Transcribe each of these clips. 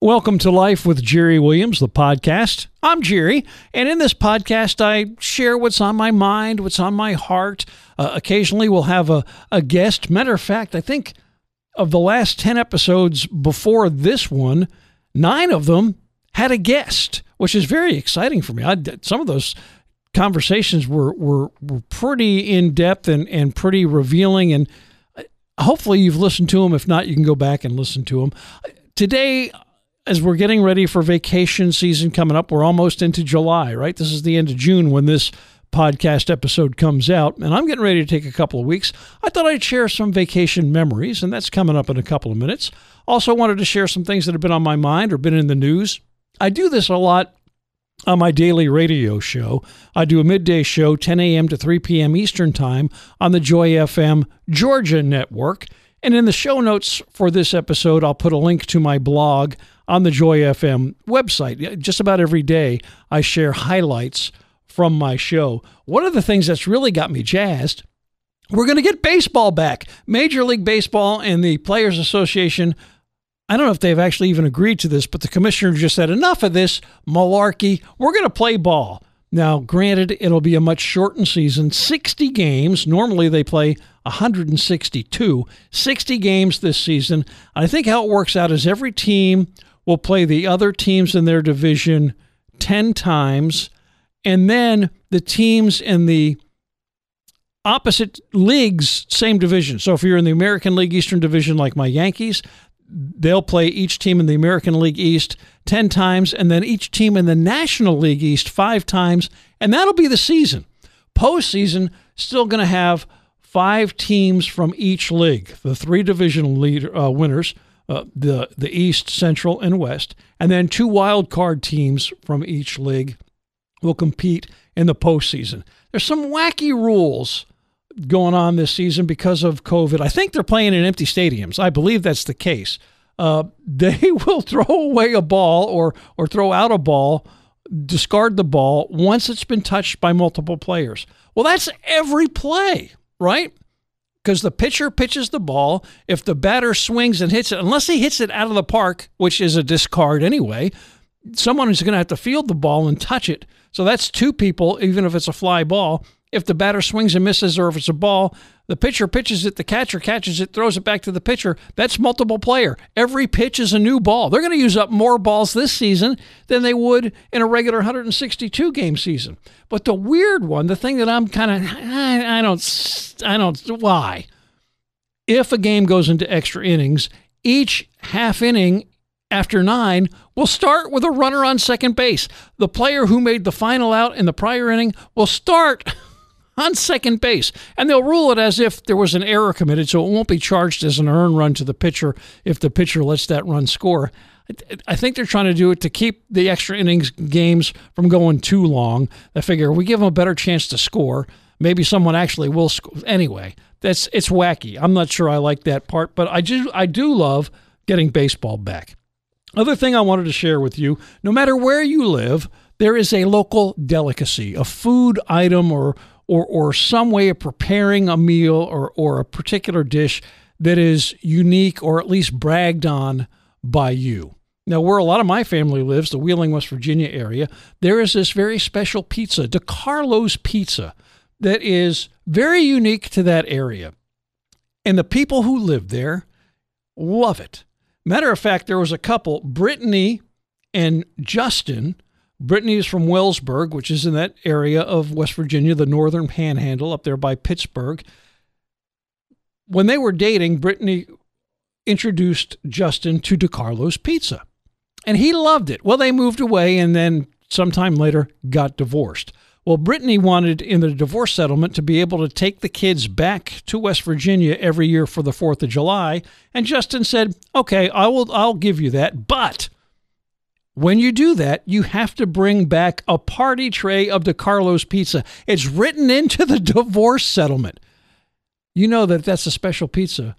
Welcome to Life with Jerry Williams, the podcast. I'm Jerry, and in this podcast, I share what's on my mind, what's on my heart. Uh, occasionally, we'll have a, a guest. Matter of fact, I think of the last 10 episodes before this one, nine of them had a guest, which is very exciting for me. I, some of those conversations were, were, were pretty in depth and, and pretty revealing. And uh, hopefully, you've listened to them. If not, you can go back and listen to them. Today, as we're getting ready for vacation season coming up, we're almost into July, right? This is the end of June when this podcast episode comes out, and I'm getting ready to take a couple of weeks. I thought I'd share some vacation memories, and that's coming up in a couple of minutes. Also, wanted to share some things that have been on my mind or been in the news. I do this a lot on my daily radio show. I do a midday show, 10 a.m. to 3 p.m. Eastern Time on the Joy FM Georgia network. And in the show notes for this episode, I'll put a link to my blog on the Joy FM website. Just about every day, I share highlights from my show. One of the things that's really got me jazzed we're going to get baseball back. Major League Baseball and the Players Association. I don't know if they've actually even agreed to this, but the commissioner just said, enough of this malarkey. We're going to play ball. Now, granted, it'll be a much shortened season 60 games. Normally, they play 162. 60 games this season. I think how it works out is every team will play the other teams in their division 10 times, and then the teams in the opposite leagues, same division. So if you're in the American League Eastern Division, like my Yankees, they'll play each team in the American League East 10 times, and then each team in the National League East five times, and that'll be the season. Postseason, still going to have five teams from each league, the three division leader, uh, winners uh, the the East, Central, and West, and then two wild card teams from each league will compete in the postseason. There's some wacky rules going on this season because of COVID. I think they're playing in empty stadiums. I believe that's the case. Uh, they will throw away a ball or or throw out a ball, discard the ball once it's been touched by multiple players. Well, that's every play, right? because the pitcher pitches the ball. If the batter swings and hits it, unless he hits it out of the park, which is a discard anyway, someone is going to have to field the ball and touch it. So that's two people, even if it's a fly ball. If the batter swings and misses, or if it's a ball, the pitcher pitches it, the catcher catches it, throws it back to the pitcher. That's multiple player. Every pitch is a new ball. They're going to use up more balls this season than they would in a regular 162 game season. But the weird one, the thing that I'm kind of, I, I don't, I don't, why? If a game goes into extra innings, each half inning after nine will start with a runner on second base. The player who made the final out in the prior inning will start on second base. And they'll rule it as if there was an error committed, so it won't be charged as an earned run to the pitcher if the pitcher lets that run score. I think they're trying to do it to keep the extra innings games from going too long. I figure we give them a better chance to score. Maybe someone actually will score. Anyway, that's it's wacky. I'm not sure I like that part, but I do I do love getting baseball back. Other thing I wanted to share with you, no matter where you live, there is a local delicacy, a food item or or, or some way of preparing a meal or, or a particular dish that is unique or at least bragged on by you. Now, where a lot of my family lives, the Wheeling, West Virginia area, there is this very special pizza, DiCarlo's Pizza, that is very unique to that area. And the people who live there love it. Matter of fact, there was a couple, Brittany and Justin, Brittany is from Wellsburg, which is in that area of West Virginia, the northern panhandle up there by Pittsburgh. When they were dating, Brittany introduced Justin to DiCarlo's Pizza, and he loved it. Well, they moved away and then sometime later got divorced. Well, Brittany wanted in the divorce settlement to be able to take the kids back to West Virginia every year for the 4th of July, and Justin said, "Okay, I will I'll give you that, but when you do that, you have to bring back a party tray of DiCarlo's pizza. It's written into the divorce settlement. You know that that's a special pizza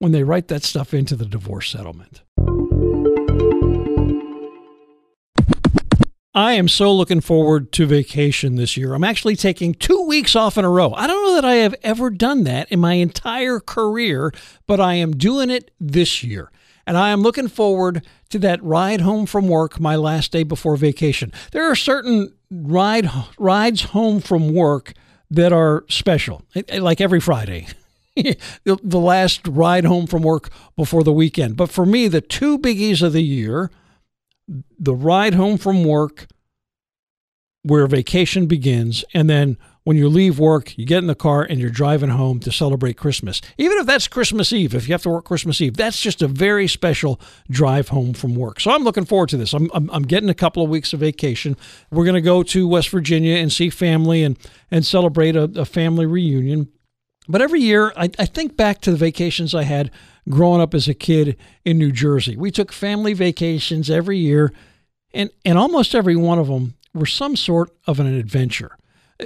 when they write that stuff into the divorce settlement. I am so looking forward to vacation this year. I'm actually taking two weeks off in a row. I don't know that I have ever done that in my entire career, but I am doing it this year. And I am looking forward to that ride home from work my last day before vacation. There are certain ride rides home from work that are special, eh, eh, like every Friday. the, the last ride home from work before the weekend. But for me, the two biggies of the year the ride home from work, where vacation begins, and then when you leave work, you get in the car and you're driving home to celebrate Christmas. Even if that's Christmas Eve, if you have to work Christmas Eve, that's just a very special drive home from work. So I'm looking forward to this. I'm, I'm, I'm getting a couple of weeks of vacation. We're going to go to West Virginia and see family and, and celebrate a, a family reunion. But every year, I, I think back to the vacations I had growing up as a kid in New Jersey. We took family vacations every year, and, and almost every one of them were some sort of an adventure.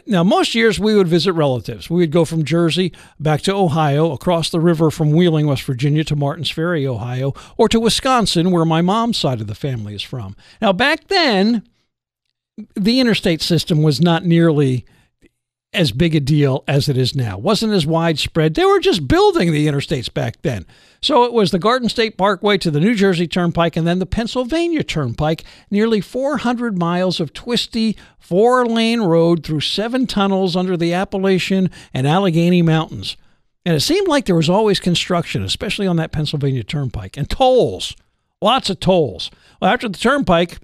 Now, most years we would visit relatives. We would go from Jersey back to Ohio, across the river from Wheeling, West Virginia to Martins Ferry, Ohio, or to Wisconsin, where my mom's side of the family is from. Now, back then, the interstate system was not nearly as big a deal as it is now. Wasn't as widespread. They were just building the interstates back then. So it was the Garden State Parkway to the New Jersey Turnpike and then the Pennsylvania Turnpike, nearly 400 miles of twisty four lane road through seven tunnels under the Appalachian and Allegheny Mountains. And it seemed like there was always construction, especially on that Pennsylvania Turnpike, and tolls, lots of tolls. Well, after the Turnpike,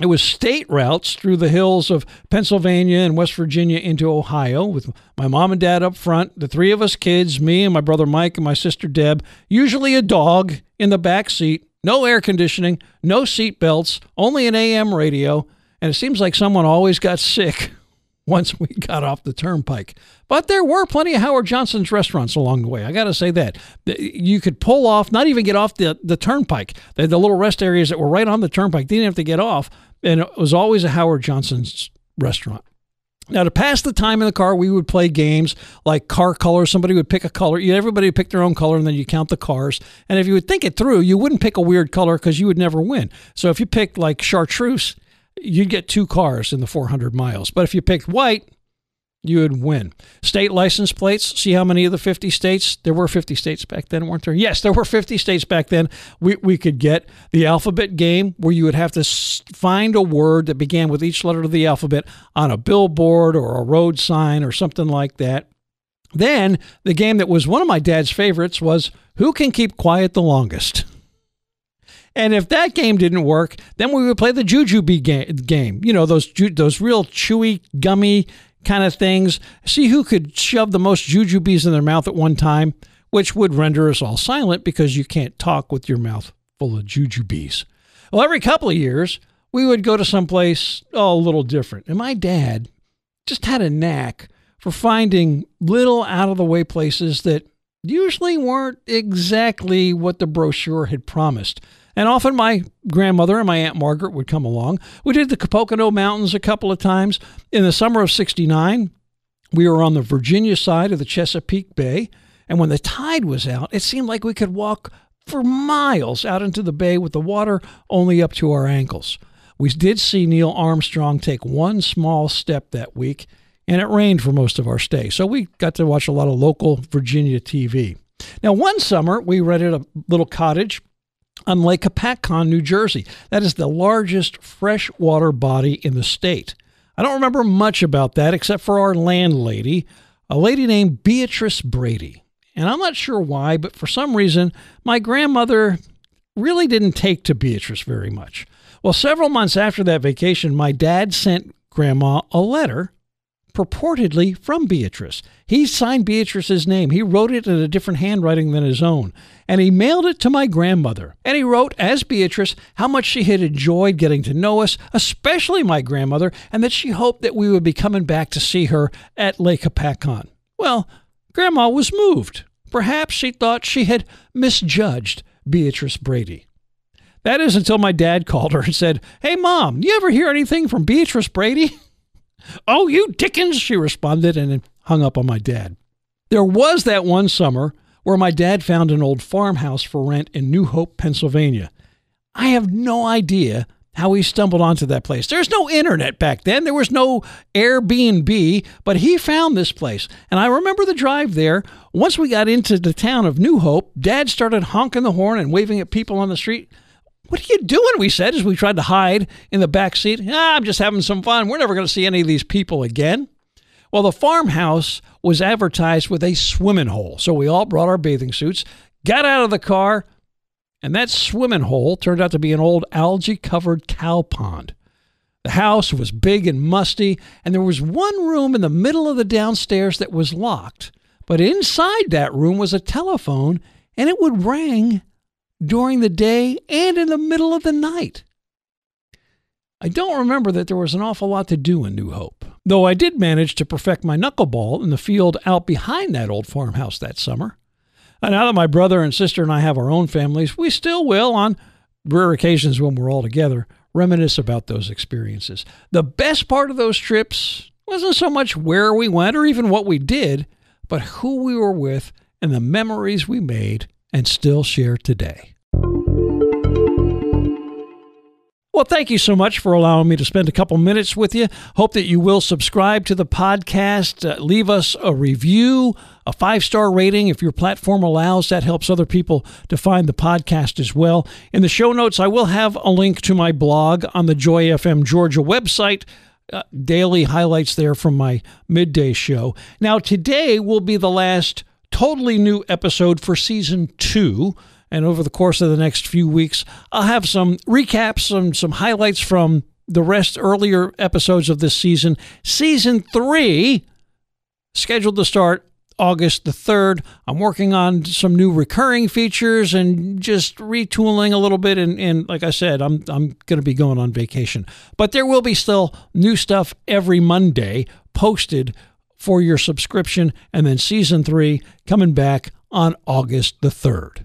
it was state routes through the hills of Pennsylvania and West Virginia into Ohio with my mom and dad up front, the three of us kids, me and my brother Mike and my sister Deb, usually a dog in the back seat, no air conditioning, no seat belts, only an AM radio, and it seems like someone always got sick once we got off the turnpike. But there were plenty of Howard Johnson's restaurants along the way. I got to say that. You could pull off, not even get off the, the turnpike. They had the little rest areas that were right on the turnpike. They didn't have to get off. And it was always a Howard Johnson's restaurant. Now, to pass the time in the car, we would play games like car color. Somebody would pick a color. Everybody would pick their own color, and then you count the cars. And if you would think it through, you wouldn't pick a weird color because you would never win. So if you picked like chartreuse, you'd get two cars in the 400 miles. But if you picked white, you would win. State license plates. See how many of the 50 states? There were 50 states back then, weren't there? Yes, there were 50 states back then. We, we could get the alphabet game where you would have to find a word that began with each letter of the alphabet on a billboard or a road sign or something like that. Then the game that was one of my dad's favorites was Who Can Keep Quiet the Longest? And if that game didn't work, then we would play the Jujube game. You know, those those real chewy, gummy kind of things. See who could shove the most jujubes in their mouth at one time, which would render us all silent because you can't talk with your mouth full of jujubes. Well, every couple of years, we would go to someplace oh, a little different. And my dad just had a knack for finding little out of the way places that usually weren't exactly what the brochure had promised. And often my grandmother and my Aunt Margaret would come along. We did the Pocono Mountains a couple of times. In the summer of 69, we were on the Virginia side of the Chesapeake Bay. And when the tide was out, it seemed like we could walk for miles out into the bay with the water only up to our ankles. We did see Neil Armstrong take one small step that week, and it rained for most of our stay. So we got to watch a lot of local Virginia TV. Now, one summer, we rented a little cottage on Lake Hopatcong, New Jersey. That is the largest freshwater body in the state. I don't remember much about that except for our landlady, a lady named Beatrice Brady. And I'm not sure why, but for some reason, my grandmother really didn't take to Beatrice very much. Well, several months after that vacation, my dad sent Grandma a letter purportedly from Beatrice. He signed Beatrice's name. He wrote it in a different handwriting than his own. And he mailed it to my grandmother. And he wrote, as Beatrice, how much she had enjoyed getting to know us, especially my grandmother, and that she hoped that we would be coming back to see her at Lake Hopatcong. Well, Grandma was moved. Perhaps she thought she had misjudged Beatrice Brady. That is until my dad called her and said, Hey, Mom, you ever hear anything from Beatrice Brady? Oh, you Dickens, she responded and hung up on my dad. There was that one summer where my dad found an old farmhouse for rent in New Hope, Pennsylvania. I have no idea how he stumbled onto that place. There's no internet back then. There was no Airbnb, but he found this place. And I remember the drive there once we got into the town of New Hope, Dad started honking the horn and waving at people on the street. What are you doing? We said as we tried to hide in the back seat. Ah, I'm just having some fun. We're never going to see any of these people again. Well, the farmhouse was advertised with a swimming hole. So we all brought our bathing suits, got out of the car, and that swimming hole turned out to be an old algae covered cow pond. The house was big and musty, and there was one room in the middle of the downstairs that was locked. But inside that room was a telephone, and it would ring during the day and in the middle of the night. I don't remember that there was an awful lot to do in New Hope, though I did manage to perfect my knuckleball in the field out behind that old farmhouse that summer. And now that my brother and sister and I have our own families, we still will, on rare occasions when we're all together, reminisce about those experiences. The best part of those trips wasn't so much where we went or even what we did, but who we were with and the memories we made and still share today. Well, thank you so much for allowing me to spend a couple minutes with you. Hope that you will subscribe to the podcast, uh, leave us a review, a five star rating if your platform allows. That helps other people to find the podcast as well. In the show notes, I will have a link to my blog on the Joy FM Georgia website. Uh, daily highlights there from my midday show. Now, today will be the last totally new episode for season two. And over the course of the next few weeks, I'll have some recaps, some some highlights from the rest earlier episodes of this season. Season three, scheduled to start August the 3rd. I'm working on some new recurring features and just retooling a little bit. And, and like I said, I'm, I'm going to be going on vacation. But there will be still new stuff every Monday posted for your subscription, and then season three coming back on August the 3rd.